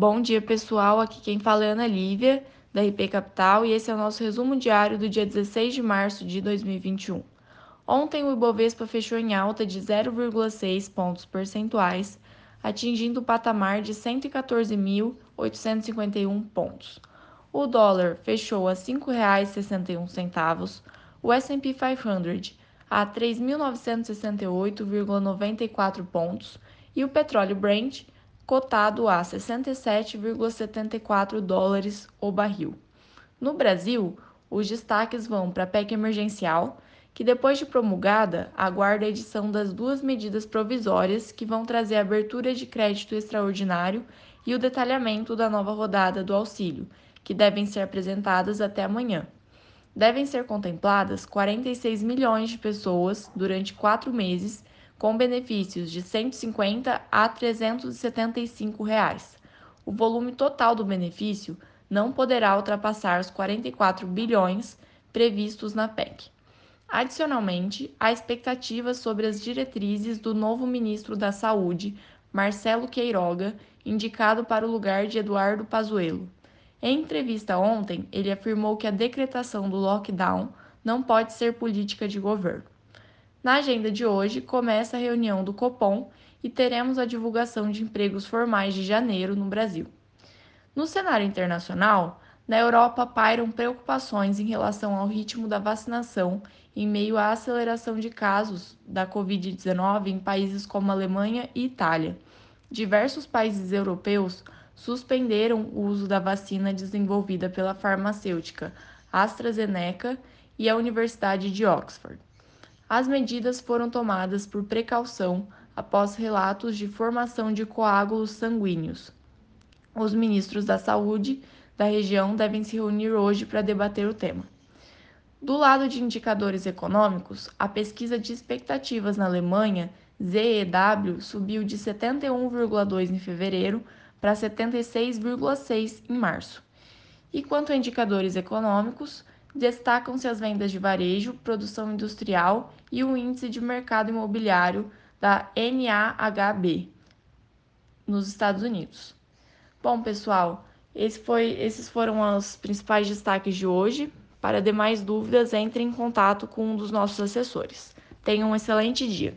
Bom dia, pessoal. Aqui quem fala é Ana Lívia, da RP Capital, e esse é o nosso resumo diário do dia 16 de março de 2021. Ontem, o Ibovespa fechou em alta de 0,6 pontos percentuais, atingindo o patamar de 114.851 pontos. O dólar fechou a R$ 5,61, o S&P 500 a 3.968,94 pontos e o petróleo Brent cotado a 67,74 dólares o barril. No Brasil, os destaques vão para a PEC emergencial, que depois de promulgada, aguarda a edição das duas medidas provisórias que vão trazer a abertura de crédito extraordinário e o detalhamento da nova rodada do auxílio, que devem ser apresentadas até amanhã. Devem ser contempladas 46 milhões de pessoas durante quatro meses com benefícios de R$ 150 a 375 reais. O volume total do benefício não poderá ultrapassar os 44 bilhões previstos na PEC. Adicionalmente, há expectativas sobre as diretrizes do novo ministro da Saúde, Marcelo Queiroga, indicado para o lugar de Eduardo Pazuello. Em entrevista ontem, ele afirmou que a decretação do lockdown não pode ser política de governo. Na agenda de hoje, começa a reunião do Copom e teremos a divulgação de empregos formais de janeiro no Brasil. No cenário internacional, na Europa pairam preocupações em relação ao ritmo da vacinação em meio à aceleração de casos da Covid-19 em países como Alemanha e Itália. Diversos países europeus suspenderam o uso da vacina desenvolvida pela farmacêutica AstraZeneca e a Universidade de Oxford. As medidas foram tomadas por precaução após relatos de formação de coágulos sanguíneos. Os ministros da Saúde da região devem se reunir hoje para debater o tema. Do lado de indicadores econômicos, a pesquisa de expectativas na Alemanha, ZEW, subiu de 71,2 em fevereiro para 76,6 em março. E quanto a indicadores econômicos, destacam-se as vendas de varejo, produção industrial e o índice de mercado imobiliário da NAHB nos Estados Unidos. Bom, pessoal, esse foi, esses foram os principais destaques de hoje. Para demais dúvidas, entre em contato com um dos nossos assessores. Tenham um excelente dia.